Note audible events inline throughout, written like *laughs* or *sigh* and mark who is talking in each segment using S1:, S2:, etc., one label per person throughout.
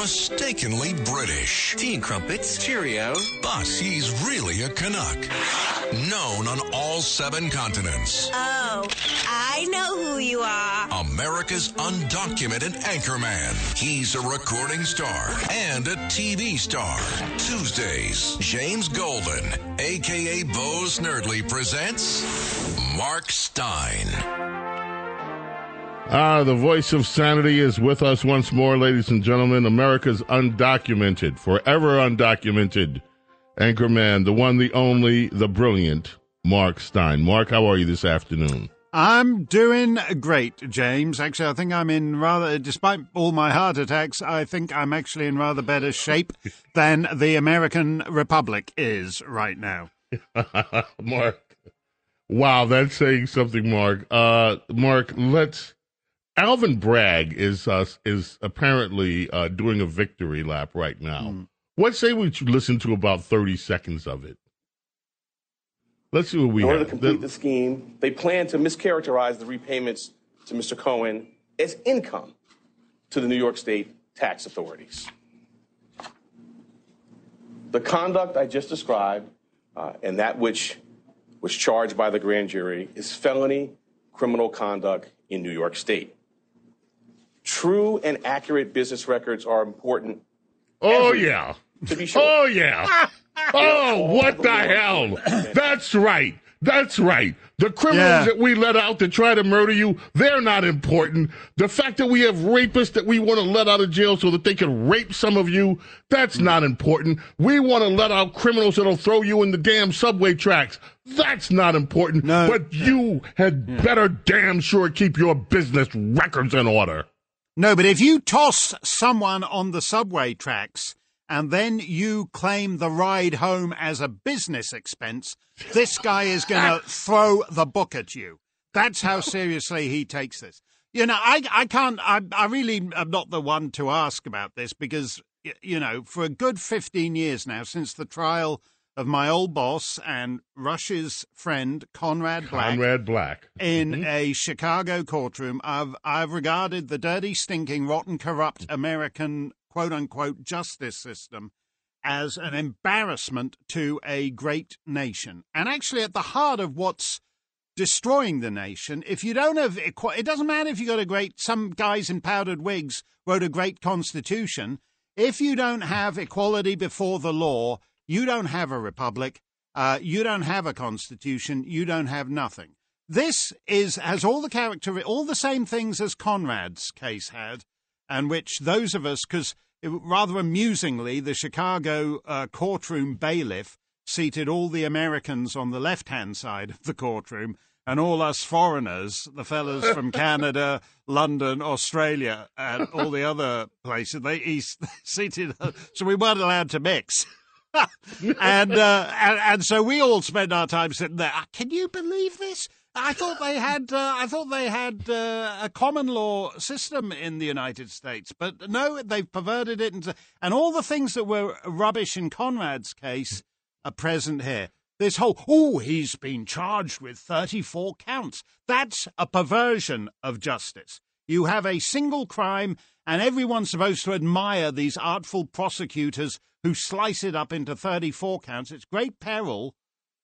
S1: He's always mistakenly British.
S2: Tea and crumpets. Cheerio.
S1: But he's really a Canuck. Known on all seven continents.
S3: Oh, I know who you are.
S1: America's undocumented anchorman. He's a recording star and a TV star. Tuesdays, James Golden, aka Bo Snerdley, presents Mark Steyn.
S4: Ah, the voice of sanity is with us once more, ladies and gentlemen. America's undocumented, forever undocumented anchorman, the one, the only, the brilliant Mark Steyn. Mark, how are you this afternoon?
S5: I'm doing great, James. Actually, I think I'm in rather, despite all my heart attacks, I think I'm actually in rather better shape *laughs* than the American Republic is right now. *laughs*
S4: Mark. Wow, that's saying something, Mark. Uh, Mark, let's. Alvin Bragg is uh, is apparently uh, doing a victory lap right now.
S5: Mm.
S4: What say we listen to about thirty seconds of it? Let's see what we
S6: In order
S4: have.
S6: to complete
S4: The-
S6: the scheme, they plan to mischaracterize the repayments to Mr. Cohen as income to the New York State tax authorities. The conduct I just described uh, and that which was charged by the grand jury is felony criminal conduct in New York State. True and accurate business records are important
S4: oh yeah.
S6: to be sure.
S4: Oh yeah. *laughs* Oh, what the hell? That's right. That's right. The criminals
S5: Yeah.
S4: that we let out to try to murder you, they're not important. The fact that we have rapists that we want to let out of jail so that they can rape some of you, that's not important. We want to let out criminals that'll throw you in the damn subway tracks. That's not important.
S5: No.
S4: But you had hmm. better damn sure keep your business records in order.
S5: No, but if you toss someone on the subway tracks and then you claim the ride home as a business expense, this guy is going *laughs* to throw the book at you. That's how seriously he takes this. You know, I, I can't, I, I really am not the one to ask about this because, you know, for a good 15 years now, since the trial of my old boss and Rush's friend, Conrad Black
S4: Conrad Black.
S5: in mm-hmm. a Chicago courtroom, I've I've regarded the dirty, stinking, rotten, corrupt American quote unquote justice system as an embarrassment to a great nation. And actually at the heart of what's destroying the nation, if you don't have equi- it doesn't matter if you got a great some guys in powdered wigs wrote a great constitution, if you don't have equality before the law, you don't have a republic, uh, you don't have a constitution, you don't have nothing. This is has all the character, all the same things as Conrad's case had, and which those of us, because rather amusingly, the Chicago uh, courtroom bailiff seated all the Americans on the left-hand side of the courtroom, and all us foreigners, the fellas from *laughs* Canada, London, Australia, and all the other places, they he *laughs* seated, so we weren't allowed to mix. *laughs* and, uh, and and so we all spend our time sitting there. "Ah, Can you believe this? I thought they had. Uh, I thought they had uh, a common law system in the United States, but no, they've perverted it, into, and all the things that were rubbish in Conrad's case are present here. This whole oh, he's been charged with thirty-four counts. That's a perversion of justice. You have a single crime, and everyone's supposed to admire these artful prosecutors who slice it up into 34 counts. It's great peril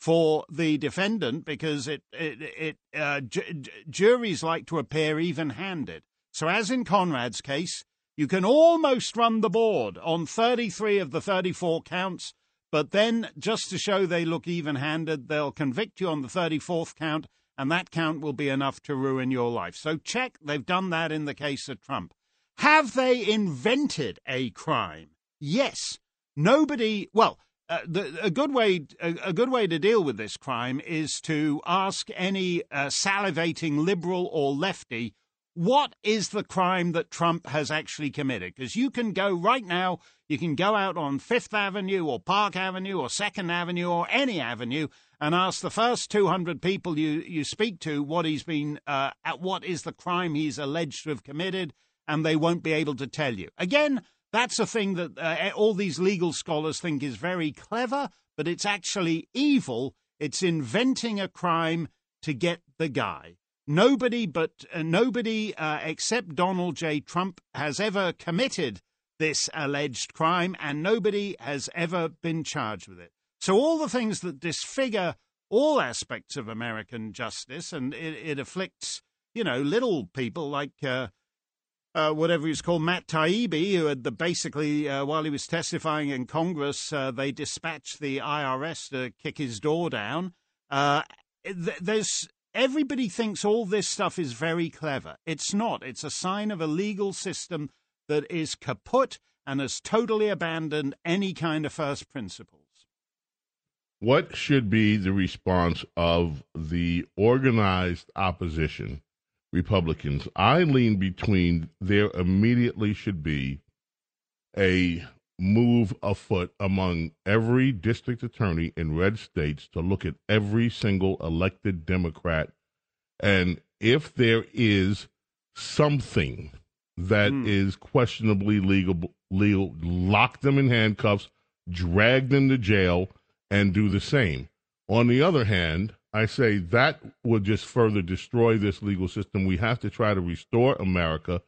S5: for the defendant because it, it, it uh, ju- ju- juries like to appear even-handed. So, as in Conrad's case, you can almost run the board on 33 of the 34 counts, but then just to show they look even-handed, they'll convict you on the 34th count, and that count will be enough to ruin your life. So, check they've done that in the case of Trump. Have they invented a crime? Yes. Nobody. Well, uh, the, a good way a, a good way to deal with this crime is to ask any uh, salivating liberal or lefty what is the crime that Trump has actually committed? Because you can go right now, you can go out on Fifth Avenue or Park Avenue or Second Avenue or any avenue and ask the first 200 people you, you speak to what he's been, uh, at what is the crime he's alleged to have committed, and they won't be able to tell you. Again, that's a thing that uh, all these legal scholars think is very clever, but it's actually evil. It's inventing a crime to get the guy. Nobody but uh, nobody uh, except Donald J. Trump has ever committed this alleged crime, and nobody has ever been charged with it. So all the things that disfigure all aspects of American justice, and it, it afflicts you know little people like. Uh, uh, whatever he's called, Matt Taibbi, who had the basically, uh, while he was testifying in Congress, uh, they dispatched the IRS to kick his door down. Uh, th- there's everybody thinks all this stuff is very clever. It's not. It's a sign of a legal system that is kaput and has totally abandoned any kind of first principles.
S4: What should be the response of the organized opposition, Republicans? I lean between there immediately should be a move afoot among every district attorney in red states to look at every single elected Democrat. And if there is something that mm. is questionably legal, legal, lock them in handcuffs, drag them to jail, and do the same. On the other hand, I say that would just further destroy this legal system. We have to try to restore America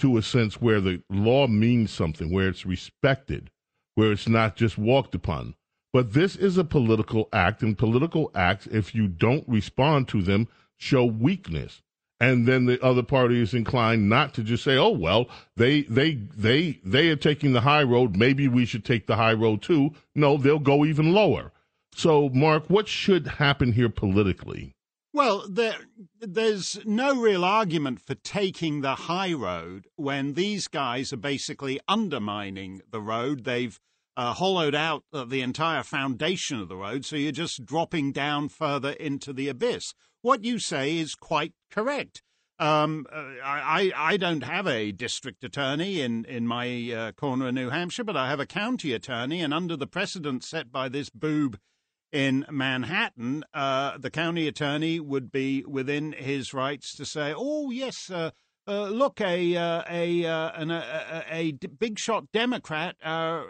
S4: to a sense where the law means something, where it's respected, where it's not just walked upon. But this is a political act, and political acts, if you don't respond to them, show weakness. And then the other party is inclined not to just say, "Oh well, they they they they are taking the high road. Maybe we should take the high road too." No, they'll go even lower. So, Mark, what should happen here politically?
S5: Well, there, there's no real argument for taking the high road when these guys are basically undermining the road. They've uh, hollowed out the entire foundation of the road, so you're just dropping down further into the abyss. What you say is quite correct. Um, uh, I, I don't have a district attorney in, in my uh, corner of New Hampshire, but I have a county attorney, and under the precedent set by this boob in Manhattan, uh, the county attorney would be within his rights to say, "Oh yes, uh, uh, look, a uh, a, uh, an, a, a, a big shot Democrat uh,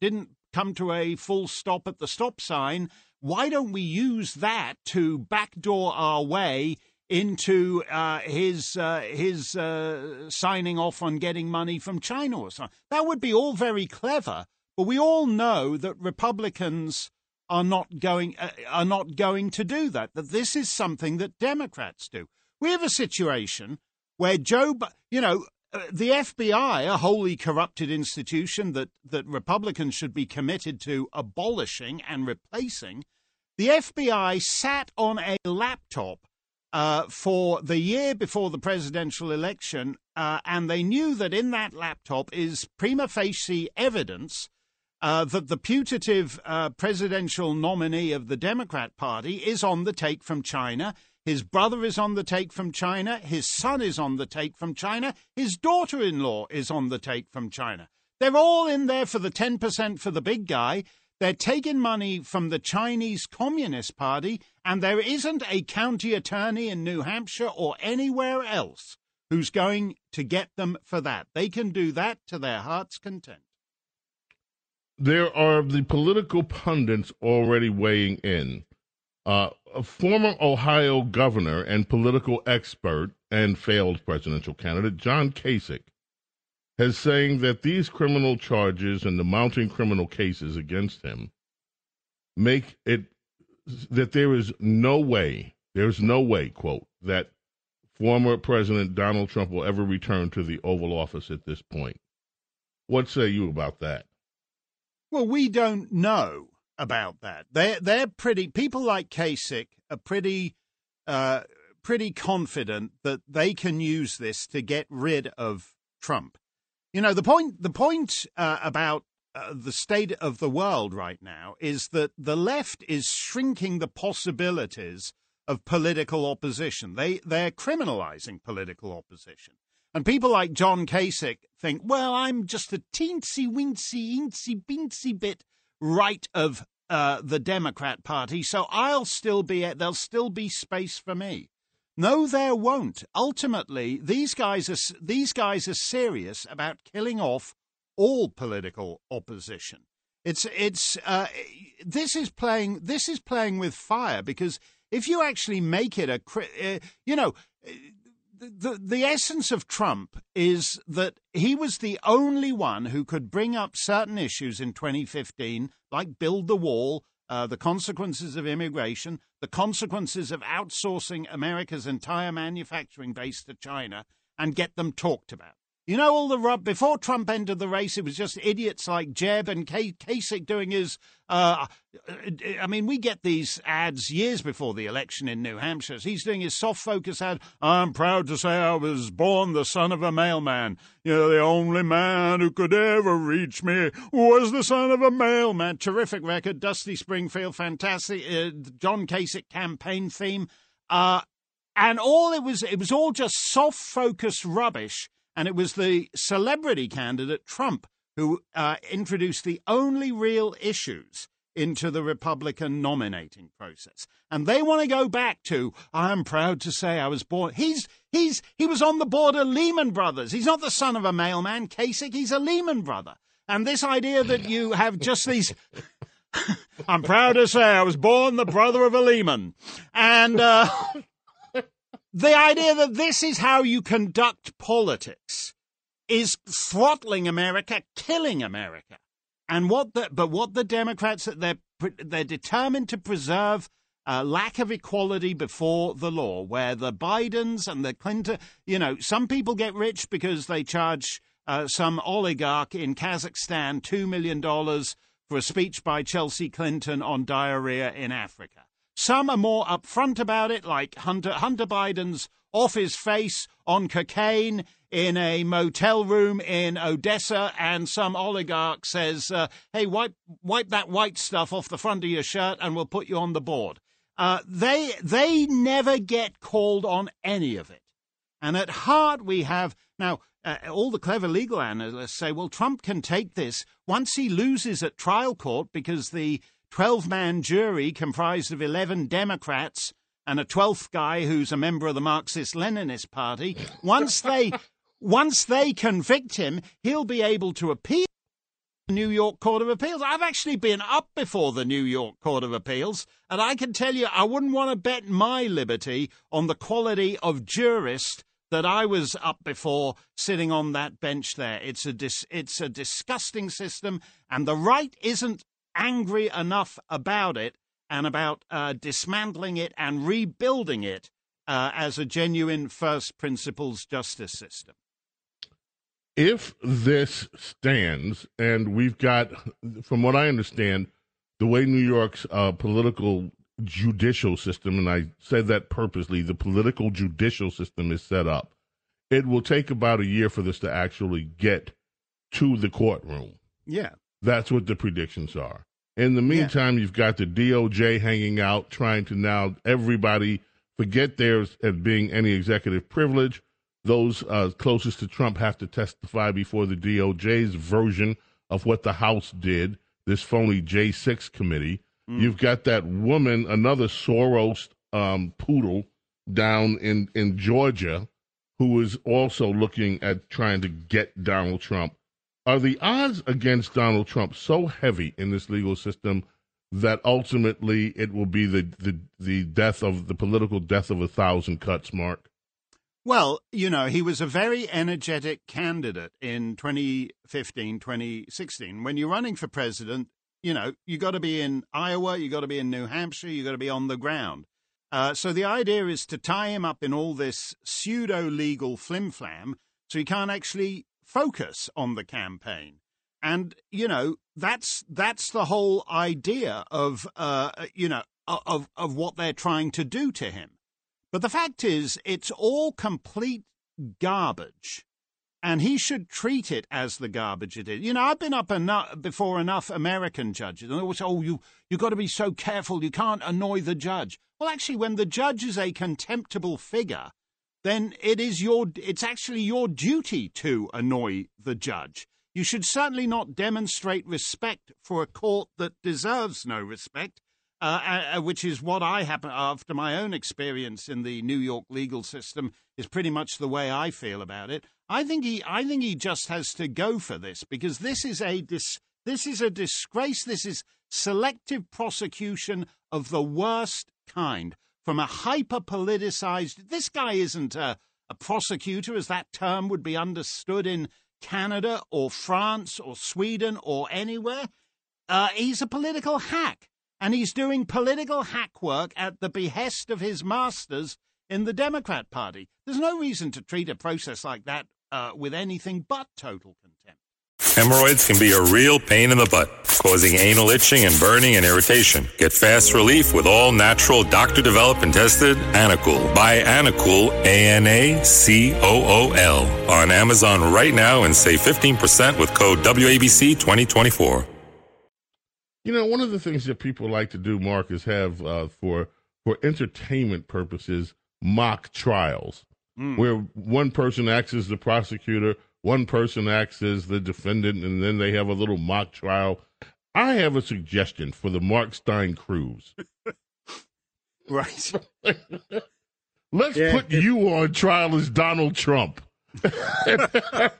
S5: didn't come to a full stop at the stop sign. Why don't we use that to backdoor our way?" into uh, his uh, his uh, signing off on getting money from China or something. That would be all very clever, but we all know that Republicans are not going uh, are not going to do that. That this is something that Democrats do. We have a situation where Joe, you know, uh, the FBI, a wholly corrupted institution that that Republicans should be committed to abolishing and replacing. The FBI sat on a laptop uh, for the year before the presidential election, uh, and they knew that in that laptop is prima facie evidence uh, that the putative uh, presidential nominee of the Democrat Party is on the take from China. His brother is on the take from China. His son is on the take from China. His daughter in law is on the take from China. They're all in there for the 10% for the big guy. They're taking money from the Chinese Communist Party, and there isn't a county attorney in New Hampshire or anywhere else who's going to get them for that. They can do that to their heart's content
S4: there are the political pundits already weighing in. Uh, a former Ohio governor and political expert and failed presidential candidate, John Kasich, has saying that these criminal charges and the mounting criminal cases against him make it that there is no way, there's no way, quote, that former President Donald Trump will ever return to the Oval Office at this point. What say you about that?
S5: Well, we don't know about that. They're they're pretty. People like Kasich are pretty. Uh, pretty confident that they can use this to get rid of Trump. You know, the point the point uh, about uh, the state of the world right now is that the left is shrinking the possibilities of political opposition. They they're criminalizing political opposition. And people like John Kasich think, well, I'm just a teensy weensy, eensy beensy bit right of uh, the Democrat Party, so I'll still be there'll still be space for me. No, there won't. Ultimately, these guys are these guys are serious about killing off all political opposition. It's it's uh, this is playing this is playing with fire because if you actually make it a uh, you know the the essence of Trump is that he was the only one who could bring up certain issues in 2015 like build the wall uh, the consequences of immigration, the consequences of outsourcing America's entire manufacturing base to China, and get them talked about. You know, all the rub before Trump entered the race, it was just idiots like Jeb and Kasich doing his. Uh, I mean, we get these ads years before the election in New Hampshire. He's doing his soft focus ad. I'm proud to say I was born the son of a mailman. You know, the only man who could ever reach me was the son of a mailman. Terrific record. Dusty Springfield, fantastic. Uh, John Kasich campaign theme. Uh, and all it was, it was all just soft focus rubbish and it was the celebrity candidate, Trump, who uh, introduced the only real issues into the Republican nominating process. And they want to go back to, I'm proud to say I was born. He's, he's, he was on the board of Lehman Brothers. He's not the son of a mailman, Kasich. He's a Lehman brother. And this idea that you have just these. *laughs* I'm proud to say I was born the brother of a Lehman. And, uh, *laughs* the idea that this is how you conduct politics is throttling America, killing America. And what the, but what the Democrats, they're, they're determined to preserve a lack of equality before the law, where the Bidens and the Clinton, you know, some people get rich because they charge uh, some oligarch in Kazakhstan $2 million for a speech by Chelsea Clinton on diarrhea in Africa. Some are more upfront about it, like Hunter, Hunter Biden's off his face on cocaine in a motel room in Odessa, and some oligarch says, uh, "Hey, wipe wipe that white stuff off the front of your shirt, and we'll put you on the board." Uh, they they never get called on any of it, and at heart we have now. Uh, all the clever legal analysts say, well, Trump can take this once he loses at trial court because the 12 man jury comprised of 11 Democrats and a 12th guy who's a member of the Marxist Leninist Party, once they, *laughs* once they convict him, he'll be able to appeal the New York Court of Appeals. I've actually been up before the New York Court of Appeals, and I can tell you I wouldn't want to bet my liberty on the quality of jurist that I was up before sitting on that bench there. It's a dis- it's a disgusting system, and the right isn't angry enough about it and about uh, dismantling it and rebuilding it uh, as a genuine first principles justice system.
S4: If this stands, and we've got, from what I understand, the way New York's uh, political judicial system, and I said that purposely, the political judicial system is set up, it will take about a year for this to actually get to the courtroom.
S5: Yeah.
S4: That's what the predictions are. In the meantime, yeah. you've got the DOJ hanging out, trying to now everybody forget theirs as being any executive privilege. Those uh, closest to Trump have to testify before the DOJ's version of what the House did, this phony J6 committee. Mm. You've got that woman, another Soros um, poodle down in, in Georgia, who is also looking at trying to get Donald Trump are the odds against Donald Trump so heavy in this legal system that ultimately it will be the, the, the death of the political death of a thousand cuts, Mark?
S5: Well, you know, he was a very energetic candidate in 2015, 2016. When you're running for president, you know, you got to be in Iowa, you got to be in New Hampshire, you got to be on the ground. Uh, so the idea is to tie him up in all this pseudo legal flim flam so he can't actually focus on the campaign. And you know that's that's the whole idea of uh, you know of of what they're trying to do to him. But the fact is, it's all complete garbage. and he should treat it as the garbage it is. You know, I've been up enough before enough American judges, and they always say, "Oh, you you got to be so careful. You can't annoy the judge." Well, actually, when the judge is a contemptible figure, then it is your it's actually your duty to annoy the judge. You should certainly not demonstrate respect for a court that deserves no respect, uh, uh, uh which is what I happen after my own experience in the New York legal system is pretty much the way I feel about it. I think he I think he just has to go for this because this is a dis, this is a disgrace. This is selective prosecution of the worst kind from a hyper politicized. This guy isn't a, a prosecutor, as that term would be understood in Canada or France or Sweden or anywhere. Uh, he's a political hack, and he's doing political hack work at the behest of his masters in the Democrat Party. There's no reason to treat a process like that uh, with anything but total contempt.
S7: Hemorrhoids can be a real pain in the butt, causing anal itching and burning and irritation. Get fast relief with all natural, doctor developed and tested Anacool. Buy Anacool, A N A C O O L, on Amazon right now and save 15% with code WABC 2024.
S4: You know, one of the things that people like to do, Mark, is have uh, for for entertainment purposes mock trials, mm. where one person acts as the prosecutor, one person acts as the defendant, and then they have a little mock trial. I have a suggestion for the Mark Steyn cruise. *laughs*
S5: right. *laughs*
S4: Let's yeah. put you on trial as Donald Trump. *laughs*
S5: the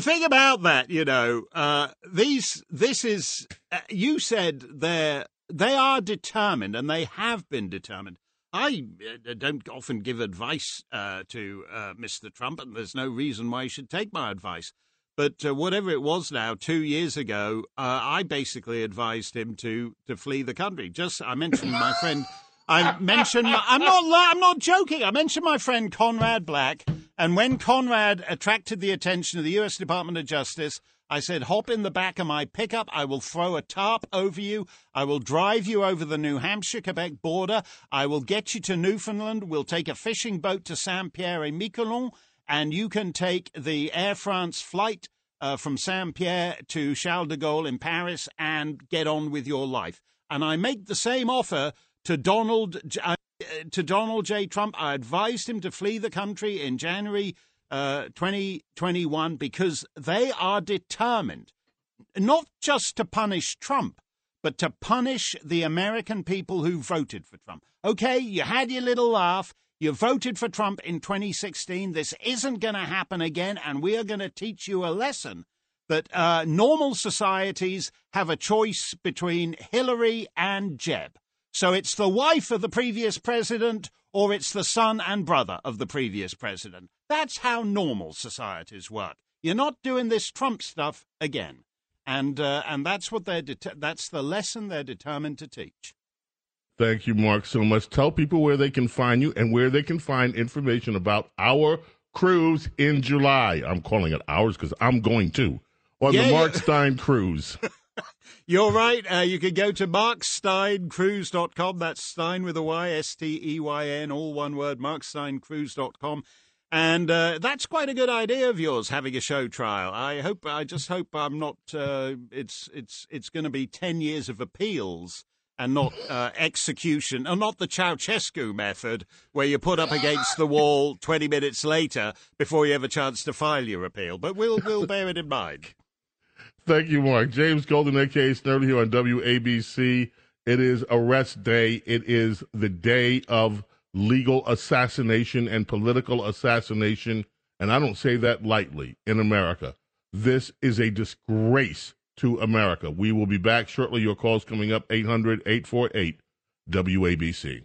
S5: thing about that, you know, uh, these this is uh, you said they they are determined and they have been determined I uh, don't often give advice uh, to uh, Mr. Trump, and there's no reason why he should take my advice. But uh, whatever it was now, two years ago, uh, I basically advised him to to flee the country. Just I mentioned my friend. I mentioned I'm not I'm not joking. I mentioned my friend Conrad Black, and when Conrad attracted the attention of the U.S. Department of Justice, I said, hop in the back of my pickup. I will throw a tarp over you. I will drive you over the New Hampshire Quebec border. I will get you to Newfoundland. We'll take a fishing boat to Saint Pierre et Miquelon, and you can take the Air France flight uh, from Saint Pierre to Charles de Gaulle in Paris and get on with your life. And I make the same offer to Donald uh, to Donald J. Trump. I advised him to flee the country in January uh, 2021 because they are determined not just to punish Trump, but to punish the American people who voted for Trump. Okay, you had your little laugh. You voted for Trump in 2016. This isn't going to happen again, and we are going to teach you a lesson that uh, normal societies have a choice between Hillary and Jeb. So it's the wife of the previous president or it's the son and brother of the previous president. That's how normal societies work. You're not doing this Trump stuff again, and uh, and that's what they're det- that's the lesson they're determined to teach.
S4: Thank you, Mark, so much. Tell people where they can find you and where they can find information about our cruise in July. I'm calling it ours because I'm going to on yeah, the Mark yeah. Steyn *laughs* cruise. *laughs*
S5: You're right. Uh, you can go to marksteyncruise.com. That's Steyn with a Y, S T E Y N, all one word, marksteyncruise.com. And uh, that's quite a good idea of yours, having a show trial. I hope, I just hope I'm not. Uh, it's it's it's going to be ten years of appeals and not uh, execution, and not the Ceausescu method, where you put up against the wall twenty minutes later before you have a chance to file your appeal. But we'll we'll bear it in mind.
S4: Thank you, Mark. James Golden, aka Snerdley, here on WABC. It is arrest day. It is the day of legal assassination and political assassination. And I don't say that lightly in America. This is a disgrace to America. We will be back shortly. Your calls coming up 800 848 WABC.